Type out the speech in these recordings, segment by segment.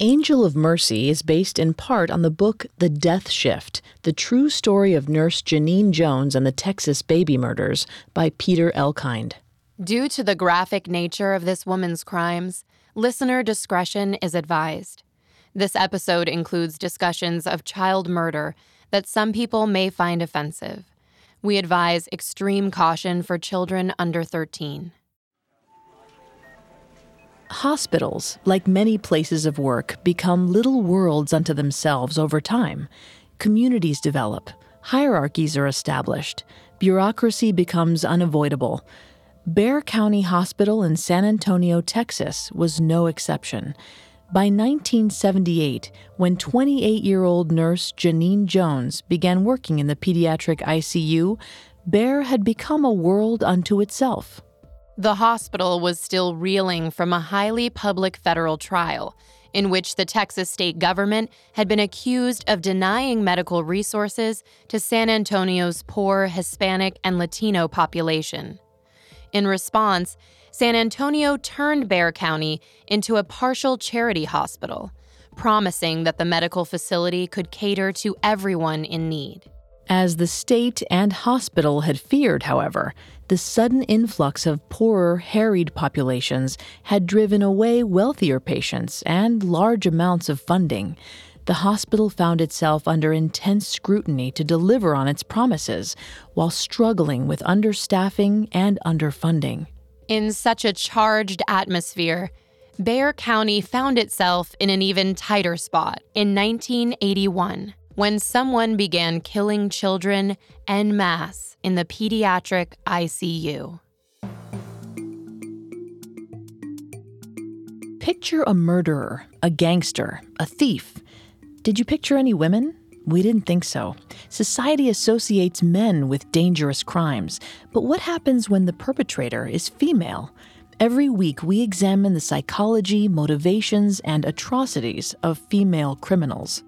Angel of Mercy is based in part on the book The Death Shift The True Story of Nurse Genene Jones and the Texas Baby Murders by Peter Elkind. Due to the graphic nature of this woman's crimes, listener discretion is advised. This episode includes discussions of child murder that some people may find offensive. We advise extreme caution for children under 13. Hospitals, like many places of work, become little worlds unto themselves over time. Communities develop, hierarchies are established, bureaucracy becomes unavoidable. Bexar County Hospital in San Antonio, Texas was no exception. By 1978, when 28 year old nurse Genene Jones began working in the pediatric ICU, Bexar had become a world unto itself. The hospital was still reeling from a highly public federal trial in which the Texas state government had been accused of denying medical resources to San Antonio's poor Hispanic and Latino population. In response, San Antonio turned Bexar County into a partial charity hospital, promising that the medical facility could cater to everyone in need. As the state and hospital had feared, however, the sudden influx of poorer, harried populations had driven away wealthier patients and large amounts of funding. The hospital found itself under intense scrutiny to deliver on its promises while struggling with understaffing and underfunding. In such a charged atmosphere, Bexar County found itself in an even tighter spot in 1981 when someone began killing children en masse in the pediatric ICU. Picture a murderer, a gangster, a thief. Did you picture any women? We didn't think so. Society associates men with dangerous crimes, but what happens when the perpetrator is female? Every week, we examine the psychology, motivations, and atrocities of female criminals.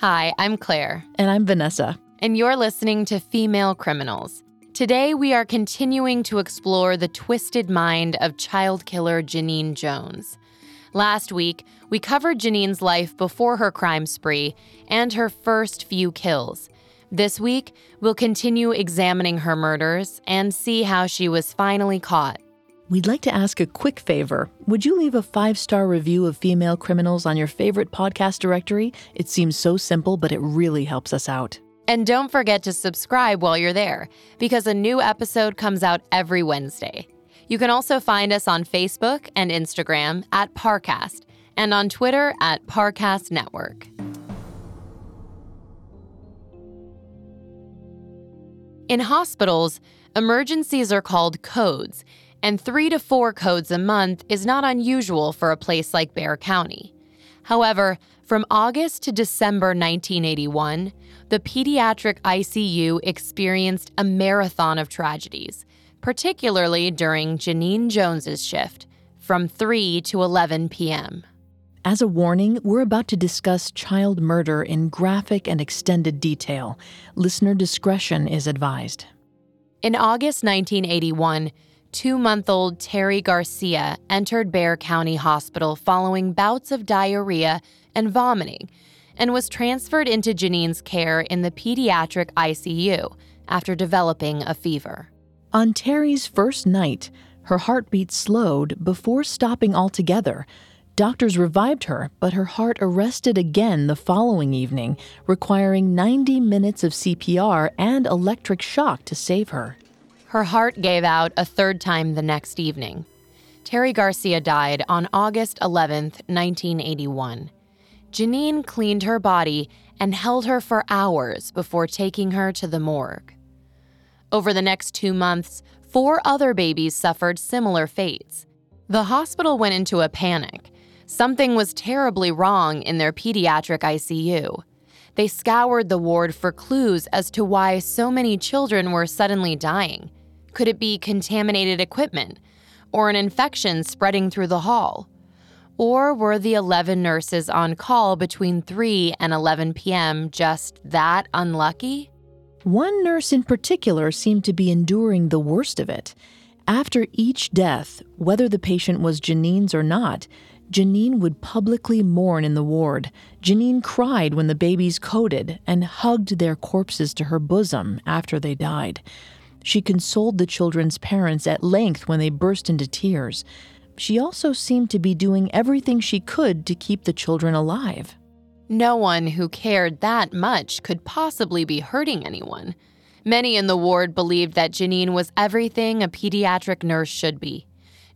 Hi, I'm Claire. And I'm Vanessa. And you're listening to Female Criminals. Today, we are continuing to explore the twisted mind of child killer Genene Jones. Last week, we covered Genene's life before her crime spree and her first few kills. This week, we'll continue examining her murders and see how she was finally caught. We'd like to ask a quick favor. Would you leave a five star review of female criminals on your favorite podcast directory? It seems so simple, but it really helps us out. And don't forget to subscribe while you're there, because a new episode comes out every Wednesday. You can also find us on Facebook and Instagram at Parcast and on Twitter at Parcast Network. In hospitals, emergencies are called codes and three to four codes a month is not unusual for a place like Bexar County. However, from August to December 1981, the pediatric ICU experienced a marathon of tragedies, particularly during Genene Jones's shift from 3 to 11 p.m. As a warning, we're about to discuss child murder in graphic and extended detail. Listener discretion is advised. In August 1981, two month old Terry Garcia entered Bexar County Hospital following bouts of diarrhea and vomiting and was transferred into Genene's care in the pediatric ICU after developing a fever. On Terry's first night, her heartbeat slowed before stopping altogether. Doctors revived her, but her heart arrested again the following evening, requiring 90 minutes of CPR and electric shock to save her. Her heart gave out a third time the next evening. Terry Garcia died on August 11, 1981. Genene cleaned her body and held her for hours before taking her to the morgue. Over the next two months, four other babies suffered similar fates. The hospital went into a panic. Something was terribly wrong in their pediatric ICU. They scoured the ward for clues as to why so many children were suddenly dying. Could it be contaminated equipment? Or an infection spreading through the hall? Or were the 11 nurses on call between 3 and 11 p.m. just that unlucky? One nurse in particular seemed to be enduring the worst of it. After each death, whether the patient was Genene's or not, Genene would publicly mourn in the ward. Genene cried when the babies coded and hugged their corpses to her bosom after they died. She consoled the children's parents at length when they burst into tears she also seemed to be doing everything she could to keep the children alive. No one who cared that much could possibly be hurting anyone. Many in the ward believed that Genene was everything a pediatric nurse should be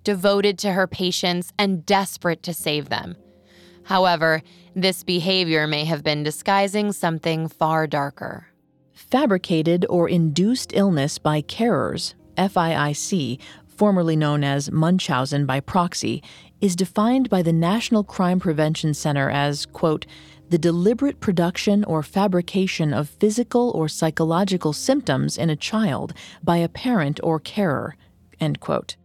devoted to her patients and desperate to save them. However, this behavior may have been disguising something far darker. Fabricated or induced illness by carers, FIIC, formerly known as Munchausen by proxy, is defined by the National Crime Prevention Center as, quote, the deliberate production or fabrication of physical or psychological symptoms in a child by a parent or carer, end quote.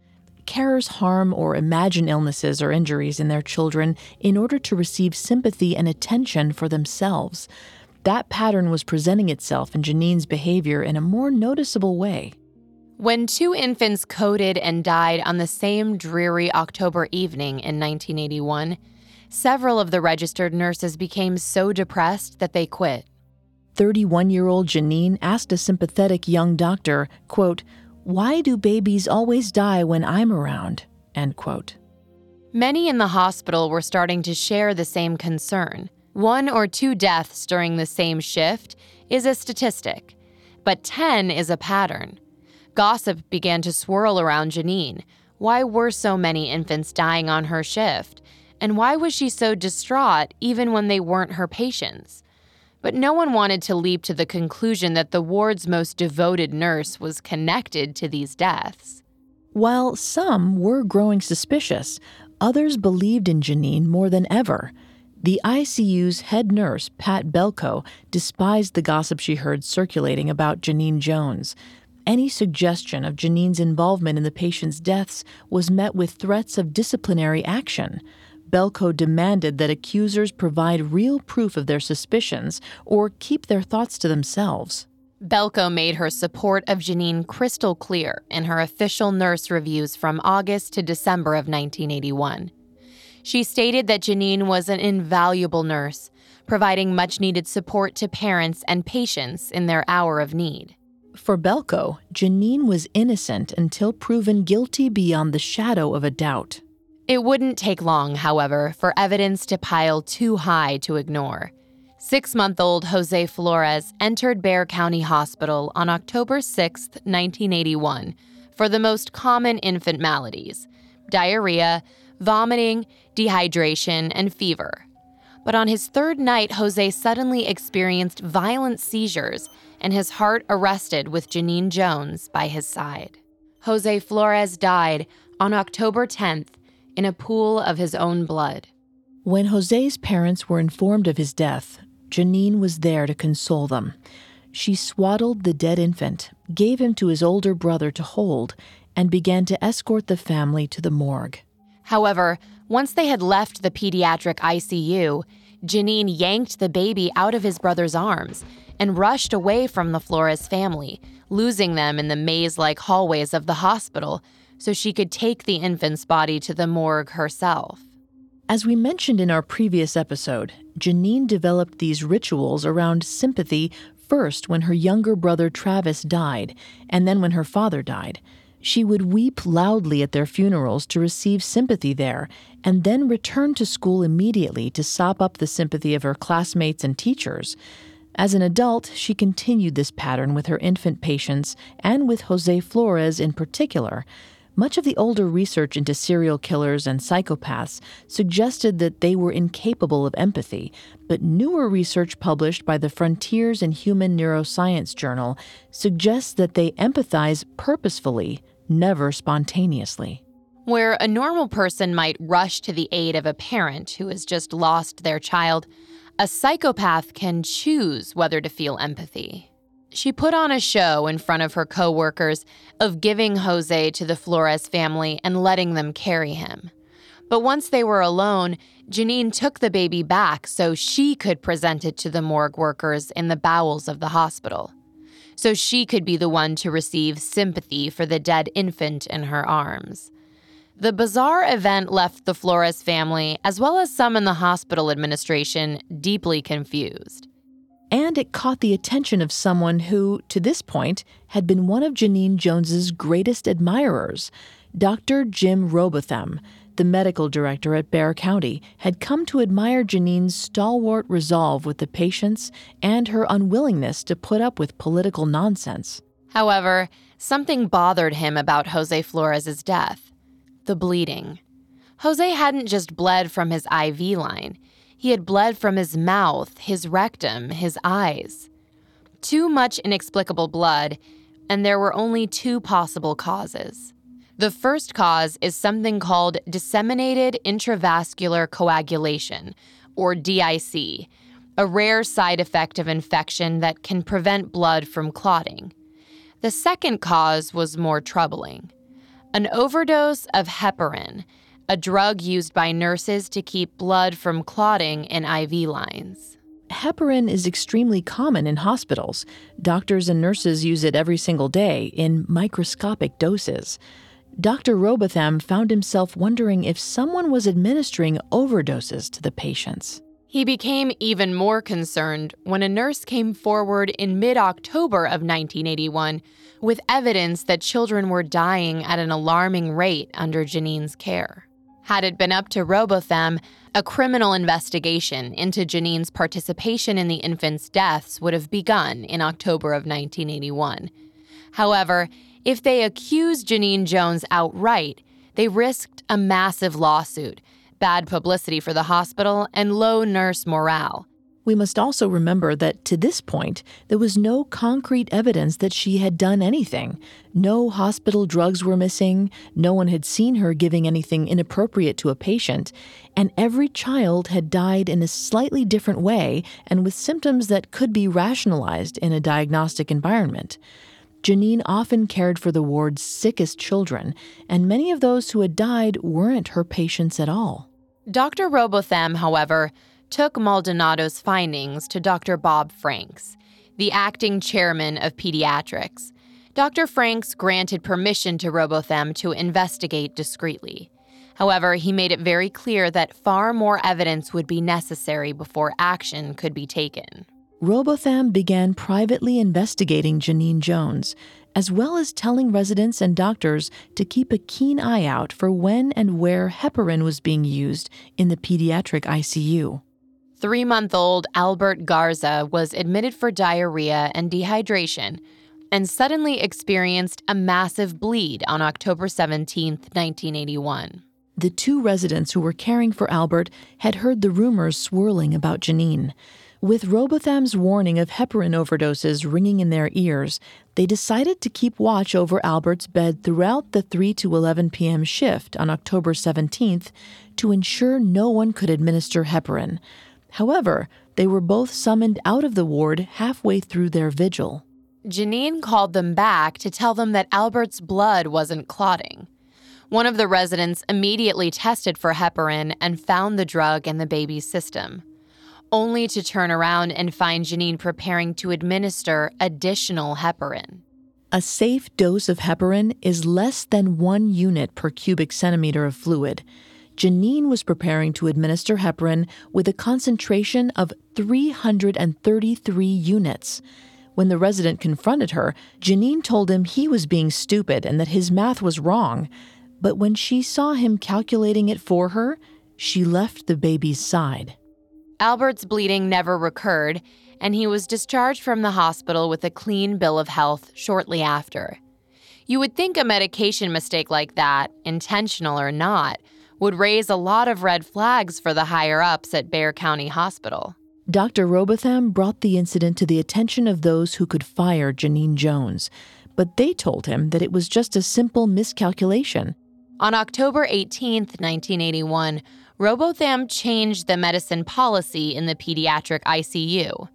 Carers harm or imagine illnesses or injuries in their children in order to receive sympathy and attention for themselves. That pattern was presenting itself in Genene's behavior in a more noticeable way. When two infants coded and died on the same dreary October evening in 1981, several of the registered nurses became so depressed that they quit. 31 year old Genene asked a sympathetic young doctor, quote, Why do babies always die when I'm around? End quote. Many in the hospital were starting to share the same concern. One or two deaths during the same shift is a statistic, but 10 is a pattern. Gossip began to swirl around Genene. Why were so many infants dying on her shift? And why was she so distraught even when they weren't her patients? But no one wanted to leap to the conclusion that the ward's most devoted nurse was connected to these deaths. While some were growing suspicious, others believed in Genene more than ever. The ICU's head nurse, Pat Belko, despised the gossip she heard circulating about Genene Jones any suggestion of Genene's involvement in the patient's deaths was met with threats of disciplinary action. Belko demanded that accusers provide real proof of their suspicions or keep their thoughts to themselves. Belko made her support of Genene crystal clear in her official nurse reviews from August to December of 1981. She stated that Genene was an invaluable nurse, providing much needed support to parents and patients in their hour of need. For Belko, Genene was innocent until proven guilty beyond the shadow of a doubt. It wouldn't take long, however, for evidence to pile too high to ignore. Six month old Jose Flores entered Bexar County Hospital on October 6, 1981, for the most common infant maladies diarrhea, vomiting, dehydration, and fever. But on his third night, Jose suddenly experienced violent seizures and his heart arrested with Genene Jones by his side. Jose Flores died on October 10th in a pool of his own blood. When Jose's parents were informed of his death, Genene was there to console them. She swaddled the dead infant, gave him to his older brother to hold, and began to escort the family to the morgue. However, once they had left the pediatric ICU, Genene yanked the baby out of his brother's arms and rushed away from the Flores family, losing them in the maze like hallways of the hospital so she could take the infant's body to the morgue herself. As we mentioned in our previous episode, Genene developed these rituals around sympathy first when her younger brother Travis died, and then when her father died. She would weep loudly at their funerals to receive sympathy there, and then return to school immediately to sop up the sympathy of her classmates and teachers. As an adult, she continued this pattern with her infant patients and with Jose Flores in particular. Much of the older research into serial killers and psychopaths suggested that they were incapable of empathy, but newer research published by the Frontiers in Human Neuroscience journal suggests that they empathize purposefully, never spontaneously. Where a normal person might rush to the aid of a parent who has just lost their child, a psychopath can choose whether to feel empathy. She put on a show in front of her coworkers of giving Jose to the Flores family and letting them carry him. But once they were alone, Genene took the baby back so she could present it to the morgue workers in the bowels of the hospital. So she could be the one to receive sympathy for the dead infant in her arms. The bizarre event left the Flores family, as well as some in the hospital administration, deeply confused. And it caught the attention of someone who, to this point, had been one of Genene Jones's greatest admirers. Dr. Jim Robotham, the medical director at Bexar County, had come to admire Genene's stalwart resolve with the patients and her unwillingness to put up with political nonsense. However, something bothered him about Jose Flores's death the bleeding. Jose hadn't just bled from his IV line, he had bled from his mouth, his rectum, his eyes. Too much inexplicable blood, and there were only two possible causes. The first cause is something called disseminated intravascular coagulation, or DIC, a rare side effect of infection that can prevent blood from clotting. The second cause was more troubling an overdose of heparin, a drug used by nurses to keep blood from clotting in IV lines. Heparin is extremely common in hospitals. Doctors and nurses use it every single day in microscopic doses. Dr. Robotham found himself wondering if someone was administering overdoses to the patients. He became even more concerned when a nurse came forward in mid October of 1981 with evidence that children were dying at an alarming rate under Genene's care. Had it been up to Robotham, a criminal investigation into Genene's participation in the infant's deaths would have begun in October of 1981. However, if they accused Genene Jones outright, they risked a massive lawsuit, bad publicity for the hospital, and low nurse morale. We must also remember that to this point, there was no concrete evidence that she had done anything. No hospital drugs were missing, no one had seen her giving anything inappropriate to a patient, and every child had died in a slightly different way and with symptoms that could be rationalized in a diagnostic environment. Genene often cared for the ward's sickest children, and many of those who had died weren't her patients at all. Dr. Robotham, however, took Maldonado's findings to Dr. Bob Franks, the acting chairman of pediatrics. Dr. Franks granted permission to Robotham to investigate discreetly. However, he made it very clear that far more evidence would be necessary before action could be taken. Robotham began privately investigating Genene Jones, as well as telling residents and doctors to keep a keen eye out for when and where heparin was being used in the pediatric ICU. Three month old Albert Garza was admitted for diarrhea and dehydration and suddenly experienced a massive bleed on October 17, 1981. The two residents who were caring for Albert had heard the rumors swirling about Genene. With Robotham's warning of heparin overdoses ringing in their ears, they decided to keep watch over Albert's bed throughout the 3 to 11 p.m. shift on October 17th to ensure no one could administer heparin. However, they were both summoned out of the ward halfway through their vigil. Genene called them back to tell them that Albert's blood wasn't clotting. One of the residents immediately tested for heparin and found the drug in the baby's system, only to turn around and find Genene preparing to administer additional heparin. A safe dose of heparin is less than one unit per cubic centimeter of fluid. Genene was preparing to administer heparin with a concentration of 333 units. When the resident confronted her, Genene told him he was being stupid and that his math was wrong. But when she saw him calculating it for her, she left the baby's side. Albert's bleeding never recurred, and he was discharged from the hospital with a clean bill of health shortly after. You would think a medication mistake like that, intentional or not, would raise a lot of red flags for the higher ups at Bexar County Hospital. Dr. Robotham brought the incident to the attention of those who could fire Genene Jones, but they told him that it was just a simple miscalculation. On October 18, 1981, Robotham changed the medicine policy in the pediatric ICU.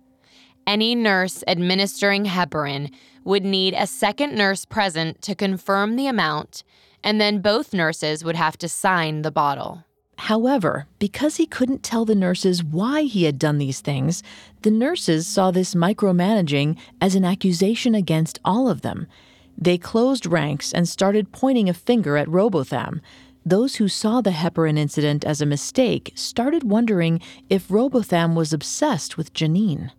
Any nurse administering heparin would need a second nurse present to confirm the amount, and then both nurses would have to sign the bottle. However, because he couldn't tell the nurses why he had done these things, the nurses saw this micromanaging as an accusation against all of them. They closed ranks and started pointing a finger at Robotham. Those who saw the heparin incident as a mistake started wondering if Robotham was obsessed with Genene.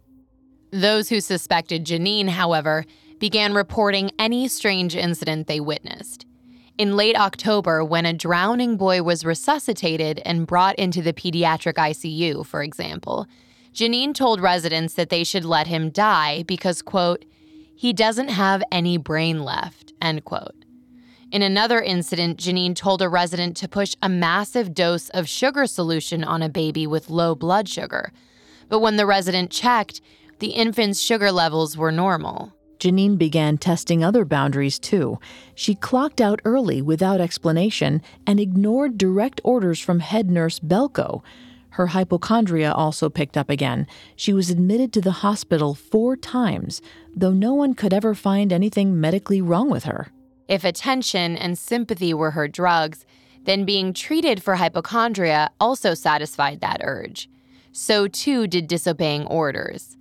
Those who suspected Genene, however, began reporting any strange incident they witnessed. In late October, when a drowning boy was resuscitated and brought into the pediatric ICU, for example, Genene told residents that they should let him die because, quote, he doesn't have any brain left, end quote. In another incident, Genene told a resident to push a massive dose of sugar solution on a baby with low blood sugar. But when the resident checked, the infant's sugar levels were normal. Genene began testing other boundaries too. She clocked out early without explanation and ignored direct orders from head nurse Belko. Her hypochondria also picked up again. She was admitted to the hospital four times, though no one could ever find anything medically wrong with her. If attention and sympathy were her drugs, then being treated for hypochondria also satisfied that urge. So too did disobeying orders.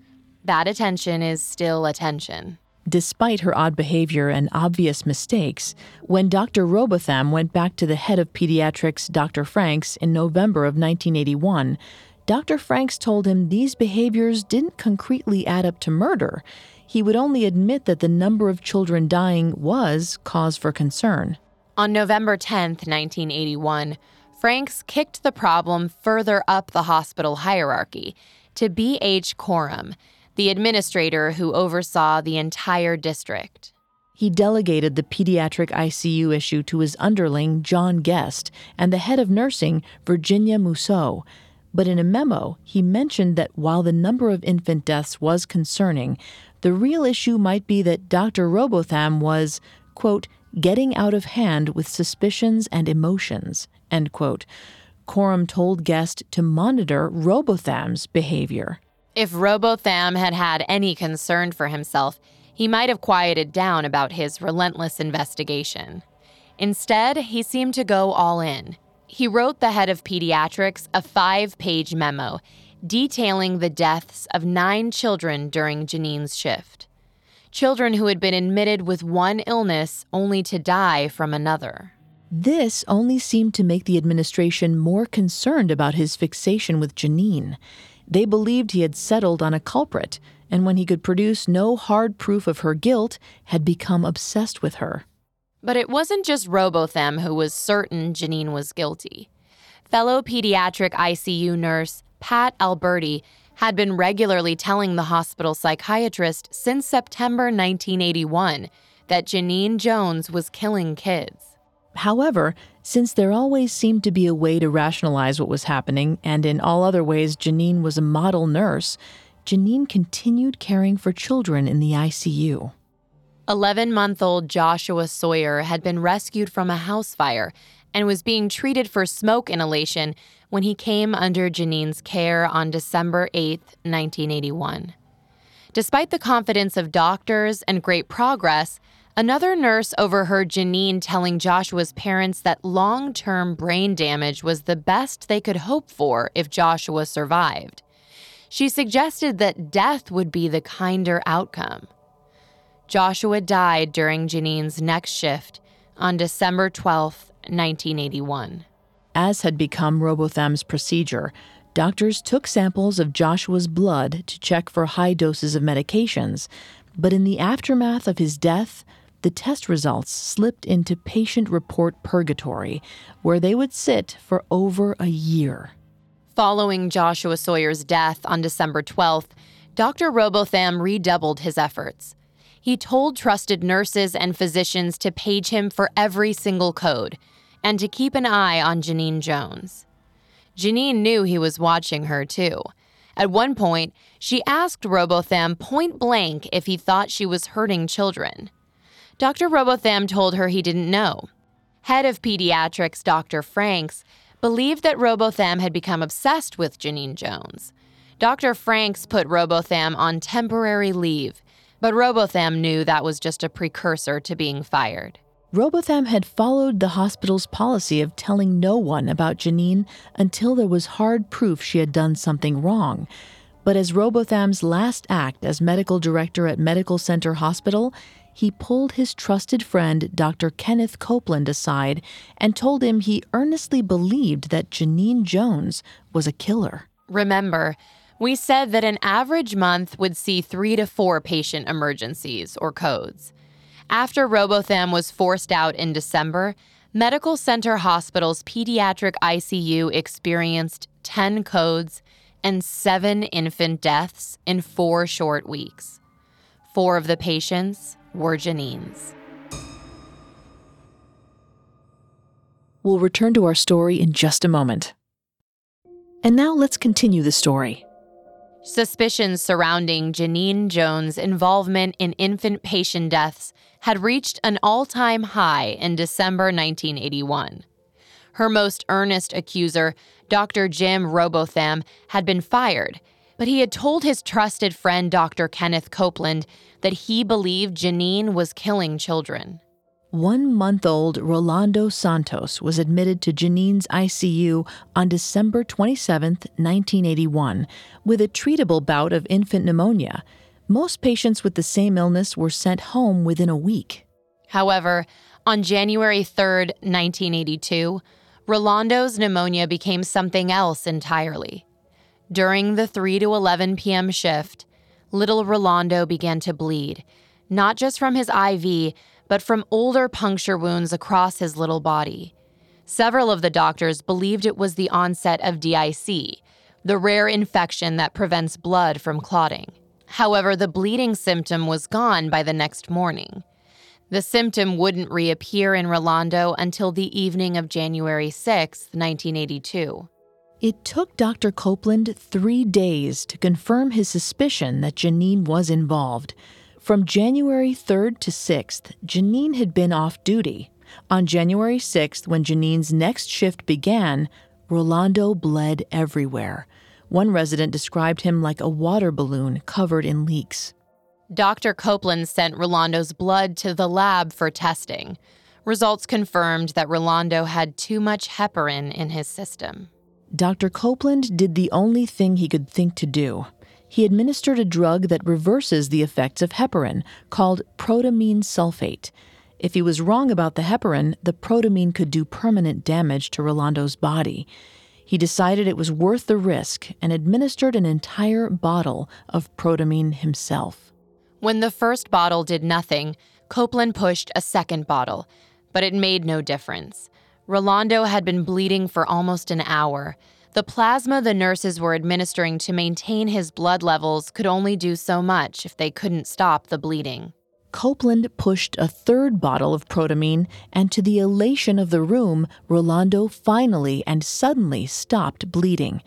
That attention is still attention. Despite her odd behavior and obvious mistakes, when Dr. Robotham went back to the head of pediatrics, Dr. Franks, in November of 1981, Dr. Franks told him these behaviors didn't concretely add up to murder. He would only admit that the number of children dying was cause for concern. On November 10, 1981, Franks kicked the problem further up the hospital hierarchy to B.H. Corum, the administrator who oversaw the entire district. He delegated the pediatric ICU issue to his underling, John Guest, and the head of nursing, Virginia Mousseau. But in a memo, he mentioned that while the number of infant deaths was concerning, the real issue might be that Dr. Robotham was, quote, getting out of hand with suspicions and emotions, end quote. Corum told Guest to monitor Robotham's behavior. If Robotham had had any concern for himself, he might have quieted down about his relentless investigation. Instead, he seemed to go all in. He wrote the head of pediatrics a five page memo detailing the deaths of nine children during Genene's shift. Children who had been admitted with one illness only to die from another. This only seemed to make the administration more concerned about his fixation with Genene. They believed he had settled on a culprit, and when he could produce no hard proof of her guilt, had become obsessed with her. But it wasn't just Robotham who was certain Genene was guilty. Fellow pediatric ICU nurse Pat Alberti had been regularly telling the hospital psychiatrist since September 1981 that Genene Jones was killing kids. However, since there always seemed to be a way to rationalize what was happening, and in all other ways Genene was a model nurse, Genene continued caring for children in the ICU. 11 month old Joshua Sawyer had been rescued from a house fire and was being treated for smoke inhalation when he came under Genene's care on December 8, 1981. Despite the confidence of doctors and great progress, Another nurse overheard Genene telling Joshua's parents that long term brain damage was the best they could hope for if Joshua survived. She suggested that death would be the kinder outcome. Joshua died during Genene's next shift on December 12, 1981. As had become Robotham's procedure, doctors took samples of Joshua's blood to check for high doses of medications, But in the aftermath of his death, the test results slipped into patient report purgatory, where they would sit for over a year. Following Joshua Sawyer's death on December 12th, Dr. Robotham redoubled his efforts. He told trusted nurses and physicians to page him for every single code and to keep an eye on Genene Jones. Genene knew he was watching her, too. At one point, she asked Robotham point blank if he thought she was hurting children. Dr. Robotham told her he didn't know. Head of pediatrics, Dr. Franks, believed that Robotham had become obsessed with Genene Jones. Dr. Franks put Robotham on temporary leave, but Robotham knew that was just a precursor to being fired. Robotham had followed the hospital's policy of telling no one about Genene until there was hard proof she had done something wrong. But as Robotham's last act as medical director at Medical Center Hospital, he pulled his trusted friend, Dr. Kenneth Copeland, aside and told him he earnestly believed that Genene Jones was a killer. Remember, we said that an average month would see three to four patient emergencies or codes. After Robotham was forced out in December, Medical Center Hospital's pediatric ICU experienced 10 codes and seven infant deaths in four short weeks. Four of the patients were Genene's. We'll return to our story in just a moment. And now let's continue the story. Suspicions surrounding Genene Jones' involvement in infant patient deaths had reached an all time high in December 1981. Her most earnest accuser, Dr. Jim Robotham, had been fired, but he had told his trusted friend, Dr. Kenneth Copeland, that he believed Genene was killing children. One month old Rolando Santos was admitted to Genene's ICU on December 27, 1981, with a treatable bout of infant pneumonia. Most patients with the same illness were sent home within a week. However, on January 3, 1982, Rolando's pneumonia became something else entirely. During the 3 to 11 p.m. shift, little Rolando began to bleed, not just from his IV, but from older puncture wounds across his little body. Several of the doctors believed it was the onset of DIC, the rare infection that prevents blood from clotting. However, the bleeding symptom was gone by the next morning. The symptom wouldn't reappear in Rolando until the evening of January 6, 1982. It took Dr. Copeland three days to confirm his suspicion that Genene was involved. From January 3rd to 6th, Genene had been off duty. On January 6th, when Genene's next shift began, Rolando bled everywhere. One resident described him like a water balloon covered in leaks. Dr. Copeland sent Rolando's blood to the lab for testing. Results confirmed that Rolando had too much heparin in his system. Dr. Copeland did the only thing he could think to do he administered a drug that reverses the effects of heparin, called protamine sulfate. If he was wrong about the heparin, the protamine could do permanent damage to Rolando's body. He decided it was worth the risk and administered an entire bottle of protamine himself. When the first bottle did nothing, Copeland pushed a second bottle, but it made no difference. Rolando had been bleeding for almost an hour. The plasma the nurses were administering to maintain his blood levels could only do so much if they couldn't stop the bleeding. Copeland pushed a third bottle of protamine, and to the elation of the room, Rolando finally and suddenly stopped bleeding.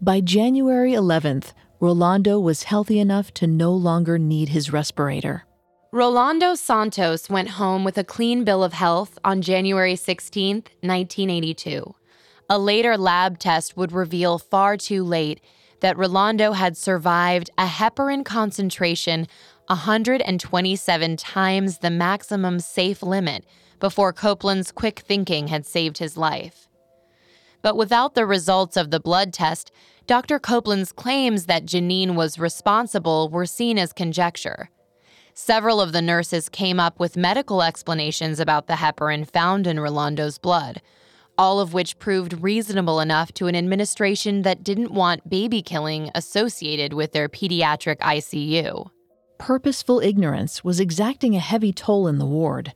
By January 11th, Rolando was healthy enough to no longer need his respirator. Rolando Santos went home with a clean bill of health on January 16, 1982. A later lab test would reveal far too late that Rolando had survived a heparin concentration 127 times the maximum safe limit before Copeland's quick thinking had saved his life. But without the results of the blood test, Dr. Copeland's claims that Genene was responsible were seen as conjecture. Several of the nurses came up with medical explanations about the heparin found in Rolando's blood, all of which proved reasonable enough to an administration that didn't want baby killing associated with their pediatric ICU. purposeful ignorance was exacting a heavy toll in the ward.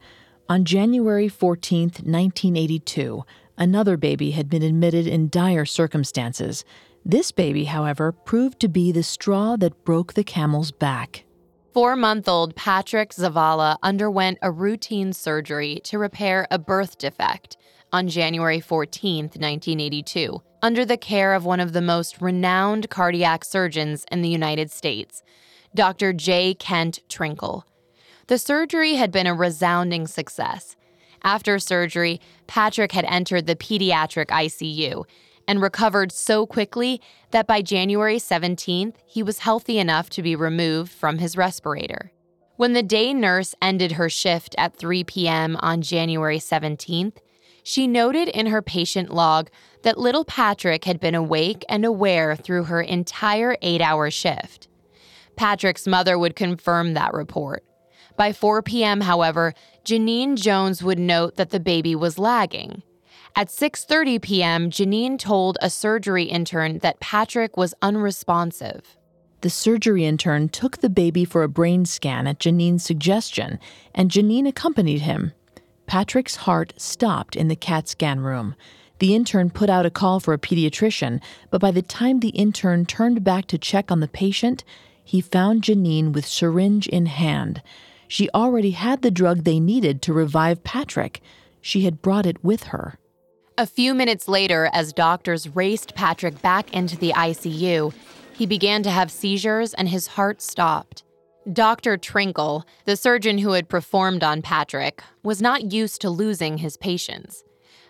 On January 14, 1982, another baby had been admitted in dire circumstances. This baby, however, proved to be the straw that broke the camel's back. Four month old Patrick Zavala underwent a routine surgery to repair a birth defect on January 14, 1982, under the care of one of the most renowned cardiac surgeons in the United States, Dr. J. Kent Trinkle. The surgery had been a resounding success. After surgery, Patrick had entered the pediatric ICU and recovered so quickly that by January 17th, he was healthy enough to be removed from his respirator. When the day nurse ended her shift at 3 p.m. on January 17th, she noted in her patient log that little Patrick had been awake and aware through her entire eight hour shift. Patrick's mother would confirm that report. By 4 p.m., however, Genene Jones would note that the baby was lagging. At 6:30 p.m., Genene told a surgery intern that Patrick was unresponsive. The surgery intern took the baby for a brain scan at Genene's suggestion, and Genene accompanied him. Patrick's heart stopped in the CAT scan room. The intern put out a call for a pediatrician, but by the time the intern turned back to check on the patient, he found Genene with syringe in hand. She already had the drug they needed to revive Patrick. She had brought it with her. A few minutes later, as doctors raced Patrick back into the ICU, he began to have seizures and his heart stopped. Dr. Trinkle, the surgeon who had performed on Patrick, was not used to losing his patients.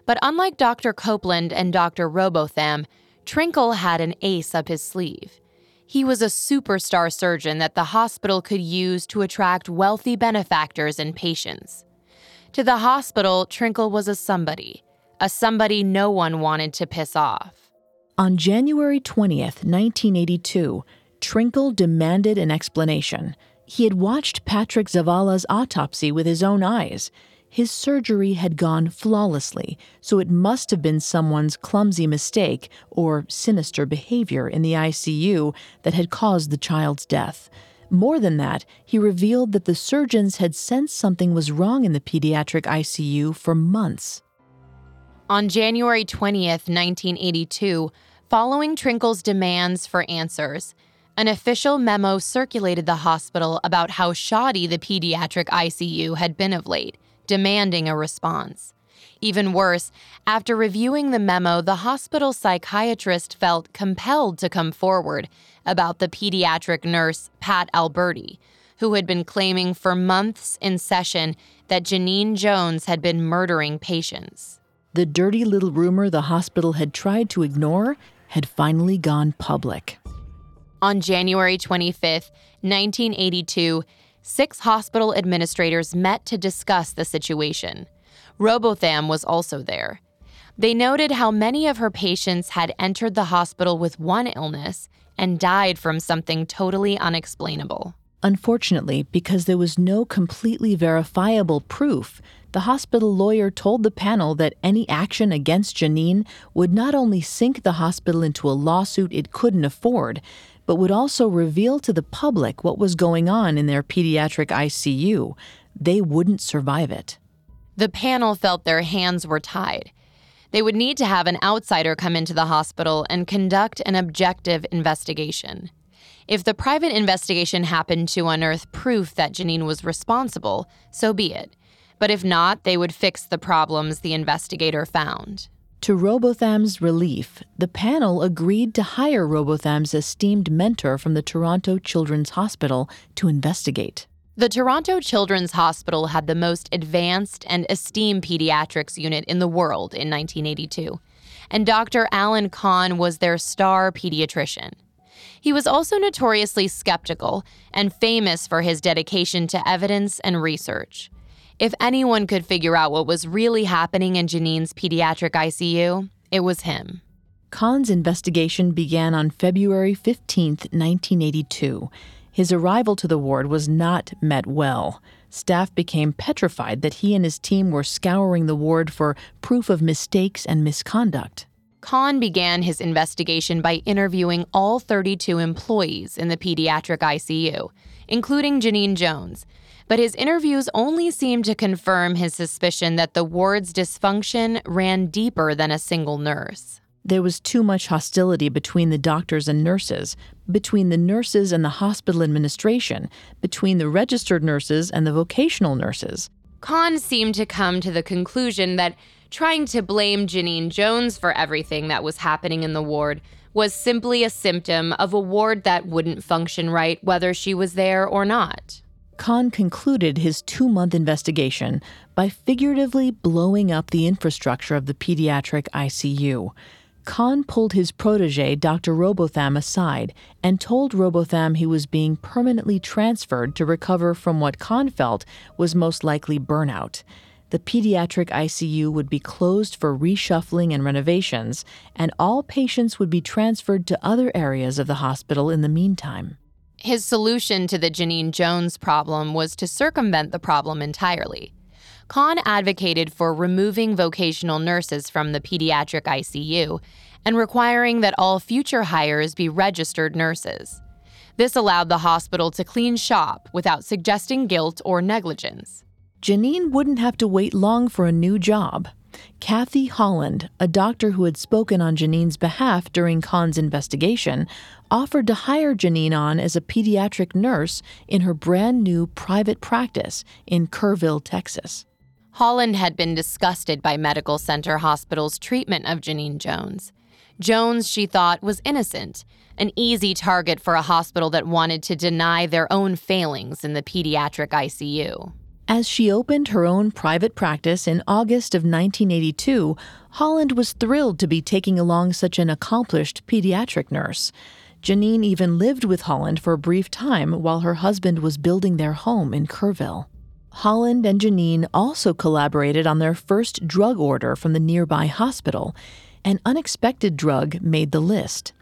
But unlike Dr. Copeland and Dr. Robotham, Trinkle had an ace up his sleeve. He was a superstar surgeon that the hospital could use to attract wealthy benefactors and patients. To the hospital, Trinkle was a somebody a somebody no one wanted to piss off. On January 20th, 1982, Trinkle demanded an explanation. He had watched Patrick Zavala's autopsy with his own eyes. His surgery had gone flawlessly, so it must have been someone's clumsy mistake or sinister behavior in the ICU that had caused the child's death. More than that, he revealed that the surgeons had sensed something was wrong in the pediatric ICU for months. On January 20th, 1982, following Trinkle's demands for answers, an official memo circulated the hospital about how shoddy the pediatric ICU had been of late, demanding a response. Even worse, after reviewing the memo, the hospital psychiatrist felt compelled to come forward about the pediatric nurse, Pat Alberti, who had been claiming for months in session that Genene Jones had been murdering patients. The dirty little rumor the hospital had tried to ignore had finally gone public. On January 25, 1982, six hospital administrators met to discuss the situation. Robotham was also there. They noted how many of her patients had entered the hospital with one illness and died from something totally unexplainable. Unfortunately, because there was no completely verifiable proof, the hospital lawyer told the panel that any action against Genene would not only sink the hospital into a lawsuit it couldn't afford, but would also reveal to the public what was going on in their pediatric ICU. They wouldn't survive it. The panel felt their hands were tied. They would need to have an outsider come into the hospital and conduct an objective investigation. If the private investigation happened to unearth proof that Genene was responsible, so be it. But if not, they would fix the problems the investigator found. To Robotham's relief, the panel agreed to hire Robotham's esteemed mentor from the Toronto Children's Hospital to investigate. The Toronto Children's Hospital had the most advanced and esteemed pediatrics unit in the world in 1982, and Dr. Alan Conn was their star pediatrician. He was also notoriously skeptical and famous for his dedication to evidence and research. If anyone could figure out what was really happening in Genene's pediatric ICU, it was him. Conn's investigation began on February 15, 1982. His arrival to the ward was not met well. Staff became petrified that he and his team were scouring the ward for proof of mistakes and misconduct. Conn began his investigation by interviewing all 32 employees in the pediatric ICU, including Genene Jones. But his interviews only seemed to confirm his suspicion that the ward's dysfunction ran deeper than a single nurse. There was too much hostility between the doctors and nurses, between the nurses and the hospital administration, between the registered nurses and the vocational nurses. Conn seemed to come to the conclusion that trying to blame Genene Jones for everything that was happening in the ward was simply a symptom of a ward that wouldn't function right whether she was there or not. Conn concluded his two month investigation by figuratively blowing up the infrastructure of the pediatric ICU. Conn pulled his protege, Dr. Robotham, aside and told Robotham he was being permanently transferred to recover from what Conn felt was most likely burnout. The pediatric ICU would be closed for reshuffling and renovations, and all patients would be transferred to other areas of the hospital in the meantime. His solution to the Genene Jones problem was to circumvent the problem entirely. Conn advocated for removing vocational nurses from the pediatric ICU and requiring that all future hires be registered nurses. This allowed the hospital to clean shop without suggesting guilt or negligence. Genene wouldn't have to wait long for a new job. Kathy Holland, a doctor who had spoken on Genene's behalf during Conn's investigation, offered to hire Genene on as a pediatric nurse in her brand new private practice in Kerrville, Texas. Holland had been disgusted by Medical Center Hospital's treatment of Genene Jones. Jones, she thought, was innocent, an easy target for a hospital that wanted to deny their own failings in the pediatric ICU. As she opened her own private practice in August of 1982, Holland was thrilled to be taking along such an accomplished pediatric nurse. Genene even lived with Holland for a brief time while her husband was building their home in Kerrville. Holland and Genene also collaborated on their first drug order from the nearby hospital. An unexpected drug made the list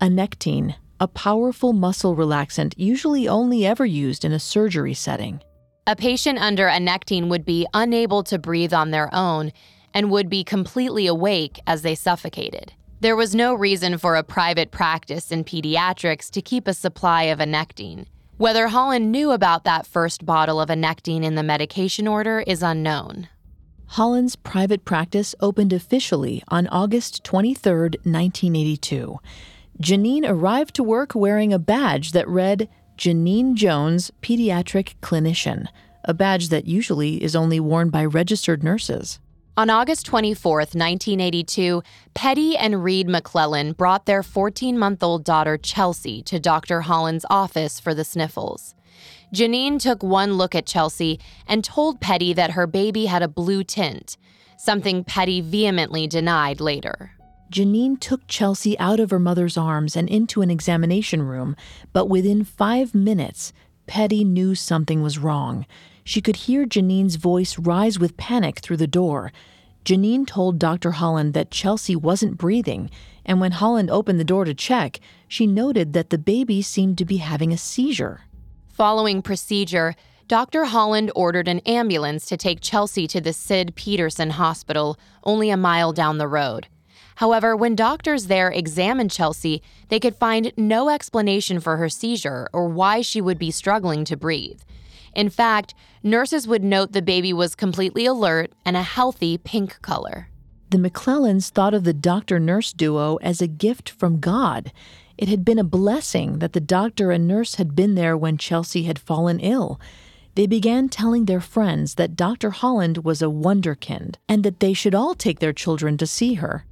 anectine, a powerful muscle relaxant usually only ever used in a surgery setting. A patient under anectine would be unable to breathe on their own and would be completely awake as they suffocated. There was no reason for a private practice in pediatrics to keep a supply of anectine. Whether Holland knew about that first bottle of anectine in the medication order is unknown. Holland's private practice opened officially on August 23, 1982. Genene arrived to work wearing a badge that read Genene Jones, Pediatric Clinician, a badge that usually is only worn by registered nurses. On August 24, 1982, Petti and Reed McClellan brought their 14 month old daughter Chelsea to Dr. Holland's office for the sniffles. Genene took one look at Chelsea and told Petti that her baby had a blue tint, something Petti vehemently denied later. Genene took Chelsea out of her mother's arms and into an examination room, but within five minutes, Petti knew something was wrong. She could hear Genene's voice rise with panic through the door. Genene told Dr. Holland that Chelsea wasn't breathing, and when Holland opened the door to check, she noted that the baby seemed to be having a seizure. Following procedure, Dr. Holland ordered an ambulance to take Chelsea to the Sid Peterson Hospital, only a mile down the road. However, when doctors there examined Chelsea, they could find no explanation for her seizure or why she would be struggling to breathe. In fact, nurses would note the baby was completely alert and a healthy pink color. The McClellans thought of the doctor nurse duo as a gift from God. It had been a blessing that the doctor and nurse had been there when Chelsea had fallen ill. They began telling their friends that Dr. Holland was a wonderkind and that they should all take their children to see her.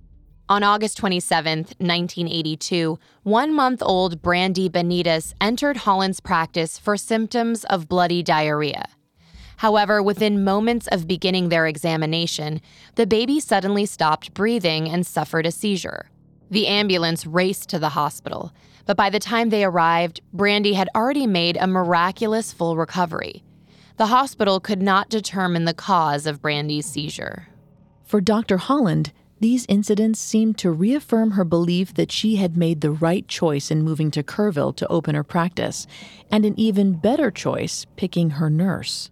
On August 27, 1982, one month old Brandy Benitez entered Holland's practice for symptoms of bloody diarrhea. However, within moments of beginning their examination, the baby suddenly stopped breathing and suffered a seizure. The ambulance raced to the hospital, but by the time they arrived, Brandy had already made a miraculous full recovery. The hospital could not determine the cause of Brandy's seizure. For Dr. Holland, these incidents seemed to reaffirm her belief that she had made the right choice in moving to Kerrville to open her practice, and an even better choice picking her nurse.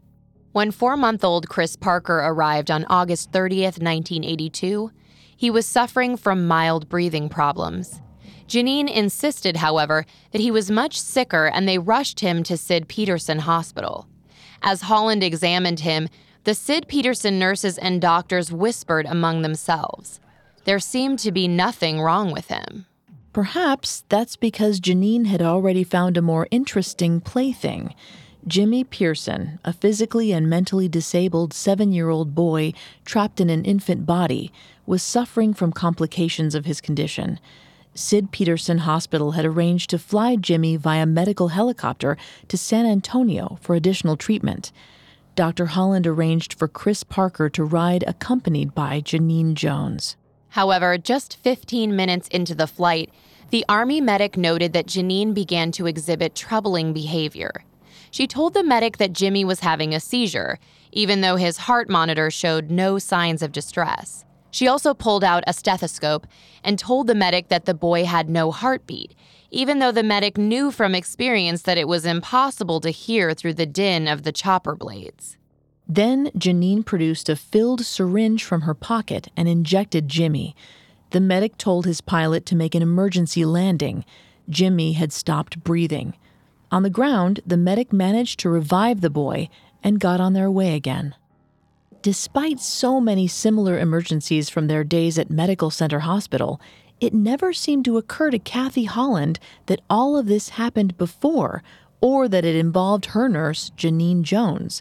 When four month old Chris Parker arrived on August 30th, 1982, He was suffering from mild breathing problems. Genene insisted, however, that he was much sicker and they rushed him to Sid Peterson Hospital. As Holland examined him, the Sid Peterson nurses and doctors whispered among themselves. There seemed to be nothing wrong with him. Perhaps that's because Genene had already found a more interesting plaything. Jimmy Pearson, a physically and mentally disabled seven year old boy trapped in an infant body, was suffering from complications of his condition. Sid Peterson Hospital had arranged to fly Jimmy via medical helicopter to San Antonio for additional treatment. Dr. Holland arranged for Chris Parker to ride accompanied by Genene Jones. However, just 15 minutes into the flight, the Army medic noted that Genene began to exhibit troubling behavior. She told the medic that Jimmy was having a seizure, even though his heart monitor showed no signs of distress. She also pulled out a stethoscope and told the medic that the boy had no heartbeat, even though the medic knew from experience that it was impossible to hear through the din of the chopper blades. Then Genene produced a filled syringe from her pocket and injected Jimmy. The medic told his pilot to make an emergency landing. Jimmy had stopped breathing. On the ground, the medic managed to revive the boy and got on their way again. Despite so many similar emergencies from their days at Medical Center Hospital, it never seemed to occur to Kathy Holland that all of this happened before or that it involved her nurse, Genene Jones.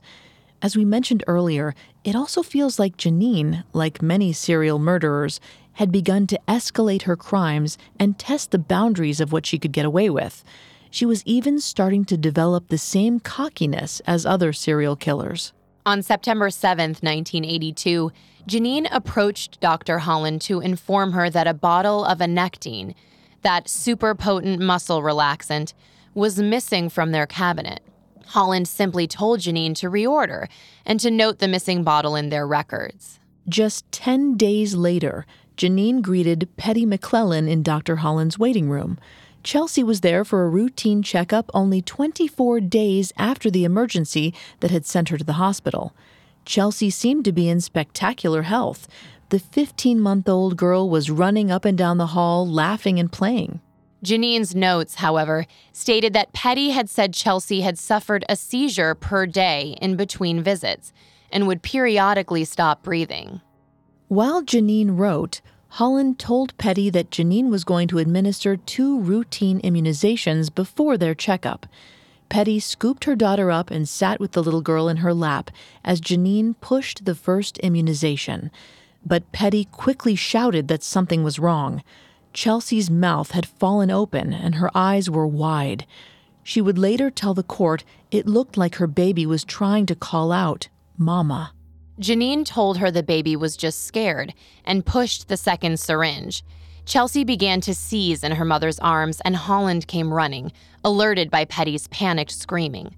As we mentioned earlier, it also feels like Genene, like many serial murderers, had begun to escalate her crimes and test the boundaries of what she could get away with. She was even starting to develop the same cockiness as other serial killers. On September 7, 1982, Genene approached Dr. Holland to inform her that a bottle of anectine, that super potent muscle relaxant, was missing from their cabinet. Holland simply told Genene to reorder and to note the missing bottle in their records. Just 10 days later, Genene greeted Petti McClellan in Dr. Holland's waiting room. Chelsea was there for a routine checkup only 24 days after the emergency that had sent her to the hospital. Chelsea seemed to be in spectacular health. The 15 month old girl was running up and down the hall, laughing and playing. Genene's notes, however, stated that Petti had said Chelsea had suffered a seizure per day in between visits and would periodically stop breathing. While Genene wrote, Holland told Petti that Genene was going to administer two routine immunizations before their checkup. Petti scooped her daughter up and sat with the little girl in her lap as Genene pushed the first immunization. But Petti quickly shouted that something was wrong. Chelsea's mouth had fallen open and her eyes were wide. She would later tell the court it looked like her baby was trying to call out, Mama. Genene told her the baby was just scared and pushed the second syringe. Chelsea began to seize in her mother's arms, and Holland came running, alerted by Petti's panicked screaming.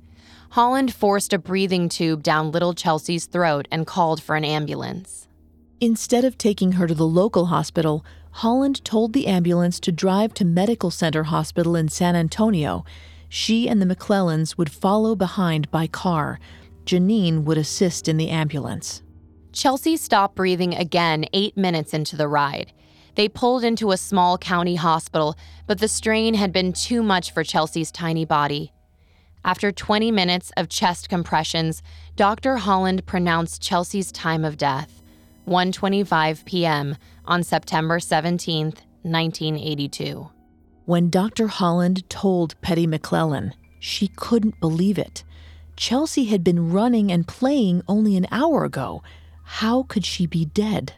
Holland forced a breathing tube down little Chelsea's throat and called for an ambulance. Instead of taking her to the local hospital, Holland told the ambulance to drive to Medical Center Hospital in San Antonio. She and the McClellans would follow behind by car, Genene would assist in the ambulance. Chelsea stopped breathing again eight minutes into the ride. They pulled into a small county hospital, but the strain had been too much for Chelsea's tiny body. After 20 minutes of chest compressions, Dr. Holland pronounced Chelsea's time of death, 1:25 p.m. on September 17, 1982. When Dr. Holland told Petti McClellan, she couldn't believe it. Chelsea had been running and playing only an hour ago. How could she be dead?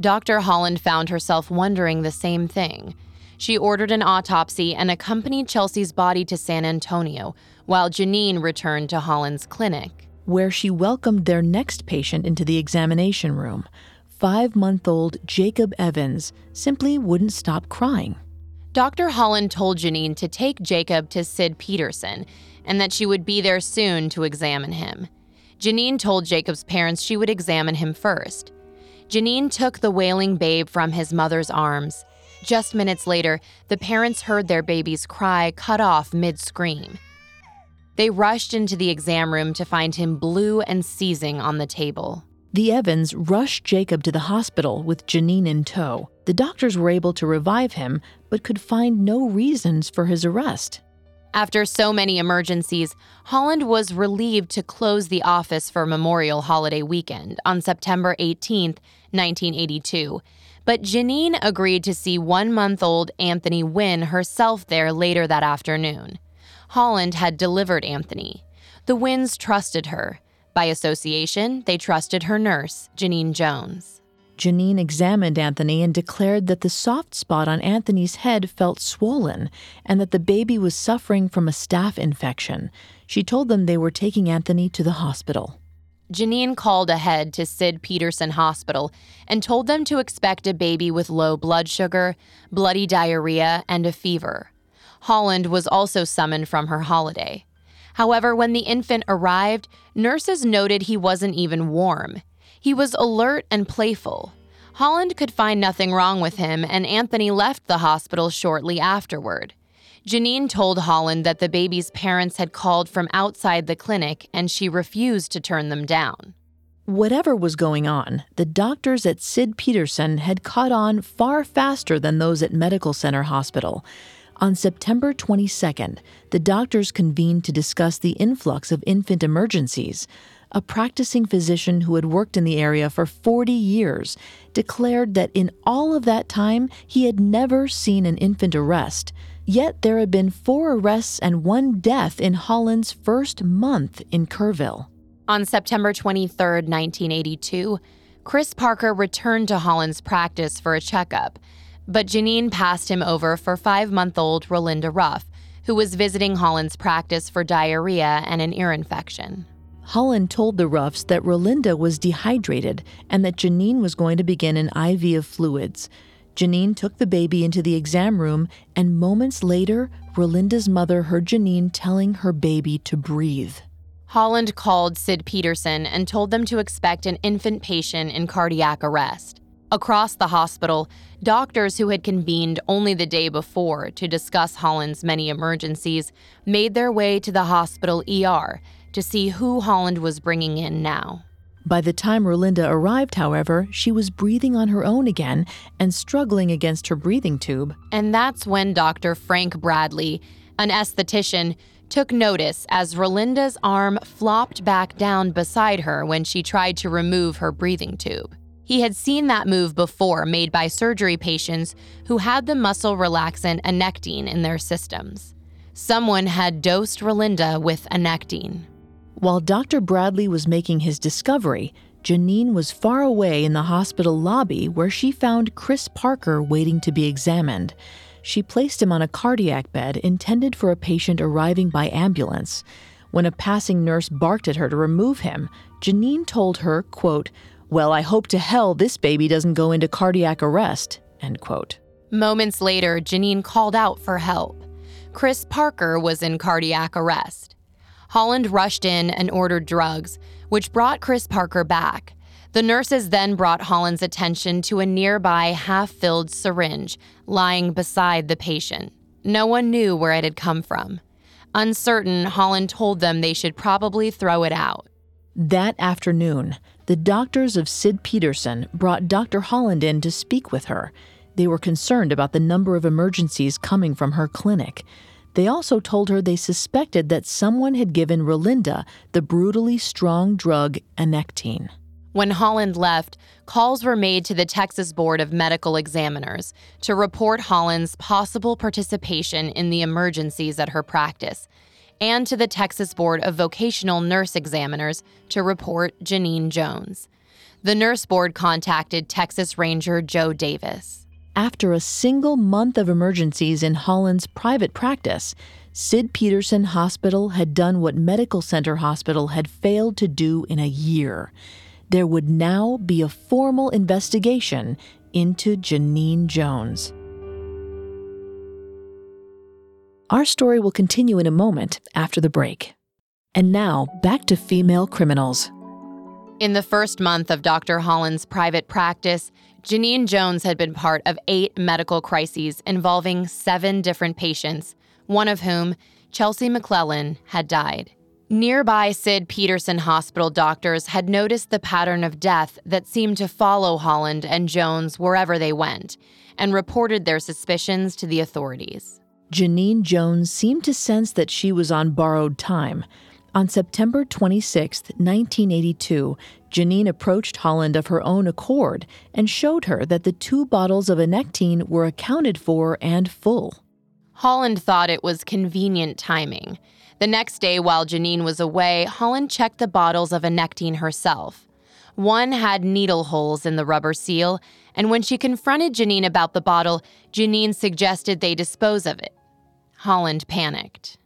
Dr. Holland found herself wondering the same thing. She ordered an autopsy and accompanied Chelsea's body to San Antonio, while Genene returned to Holland's clinic. Where she welcomed their next patient into the examination room. Five month old Jacob Evans simply wouldn't stop crying. Dr. Holland told Genene to take Jacob to Sid Peterson and that she would be there soon to examine him. Genene told Jacob's parents she would examine him first. Genene took the wailing babe from his mother's arms. Just minutes later, the parents heard their baby's cry cut off mid scream. They rushed into the exam room to find him blue and seizing on the table. The Evans rushed Jacob to the hospital with Genene in tow. The doctors were able to revive him, but could find no reasons for his arrest. After so many emergencies, Holland was relieved to close the office for Memorial Holiday weekend on September 18, 1982. But Genene agreed to see one month old Anthony Wynne herself there later that afternoon. Holland had delivered Anthony. The Wynnes trusted her. By association, they trusted her nurse, Genene Jones. Genene examined Anthony and declared that the soft spot on Anthony's head felt swollen and that the baby was suffering from a staph infection. She told them they were taking Anthony to the hospital. Genene called ahead to Sid Peterson Hospital and told them to expect a baby with low blood sugar, bloody diarrhea, and a fever. Holland was also summoned from her holiday. However, when the infant arrived, nurses noted he wasn't even warm. He was alert and playful. Holland could find nothing wrong with him, and Anthony left the hospital shortly afterward. Genene told Holland that the baby's parents had called from outside the clinic and she refused to turn them down. Whatever was going on, the doctors at Sid Peterson had caught on far faster than those at Medical Center Hospital. On September 22nd, the doctors convened to discuss the influx of infant emergencies. A practicing physician who had worked in the area for 40 years declared that in all of that time he had never seen an infant arrest. Yet there had been four arrests and one death in Holland's first month in Kerrville. On September 23, 1982, Chris Parker returned to Holland's practice for a checkup, but Genene passed him over for five month old Rolinda Ruff, who was visiting Holland's practice for diarrhea and an ear infection. Holland told the Ruffs that Rolinda was dehydrated and that Genene was going to begin an IV of fluids. Genene took the baby into the exam room, and moments later, Rolinda's mother heard Genene telling her baby to breathe. Holland called Sid Peterson and told them to expect an infant patient in cardiac arrest. Across the hospital, doctors who had convened only the day before to discuss Holland's many emergencies made their way to the hospital ER to see who Holland was bringing in now. By the time Rolinda arrived, however, she was breathing on her own again and struggling against her breathing tube. And that's when Dr. Frank Bradley, an esthetician, took notice as Rolinda's arm flopped back down beside her when she tried to remove her breathing tube. He had seen that move before made by surgery patients who had the muscle relaxant anectine in their systems. Someone had dosed Rolinda with anectine. While Dr. Bradley was making his discovery, Genene was far away in the hospital lobby where she found Chris Parker waiting to be examined. She placed him on a cardiac bed intended for a patient arriving by ambulance. When a passing nurse barked at her to remove him, Genene told her, quote, Well, I hope to hell this baby doesn't go into cardiac arrest, end quote. Moments later, Genene called out for help. Chris Parker was in cardiac arrest. Holland rushed in and ordered drugs, which brought Chris Parker back. The nurses then brought Holland's attention to a nearby half filled syringe lying beside the patient. No one knew where it had come from. Uncertain, Holland told them they should probably throw it out. That afternoon, the doctors of Sid Peterson brought Dr. Holland in to speak with her. They were concerned about the number of emergencies coming from her clinic. They also told her they suspected that someone had given Rolinda the brutally strong drug anectine. When Holland left, calls were made to the Texas Board of Medical Examiners to report Holland's possible participation in the emergencies at her practice, and to the Texas Board of Vocational Nurse Examiners to report Genene Jones. The nurse board contacted Texas Ranger Joe Davis. After a single month of emergencies in Holland's private practice, Sid Peterson Hospital had done what Medical Center Hospital had failed to do in a year. There would now be a formal investigation into Genene Jones. Our story will continue in a moment after the break. And now, back to female criminals. In the first month of Dr. Holland's private practice, Genene Jones had been part of eight medical crises involving seven different patients, one of whom, Chelsea McClellan, had died. Nearby Sid Peterson Hospital doctors had noticed the pattern of death that seemed to follow Holland and Jones wherever they went and reported their suspicions to the authorities. Genene Jones seemed to sense that she was on borrowed time. On September 26, 1982, Genene approached Holland of her own accord and showed her that the two bottles of Anectine were accounted for and full. Holland thought it was convenient timing. The next day, while Genene was away, Holland checked the bottles of Anectine herself. One had needle holes in the rubber seal, and when she confronted Genene about the bottle, Genene suggested they dispose of it. Holland panicked.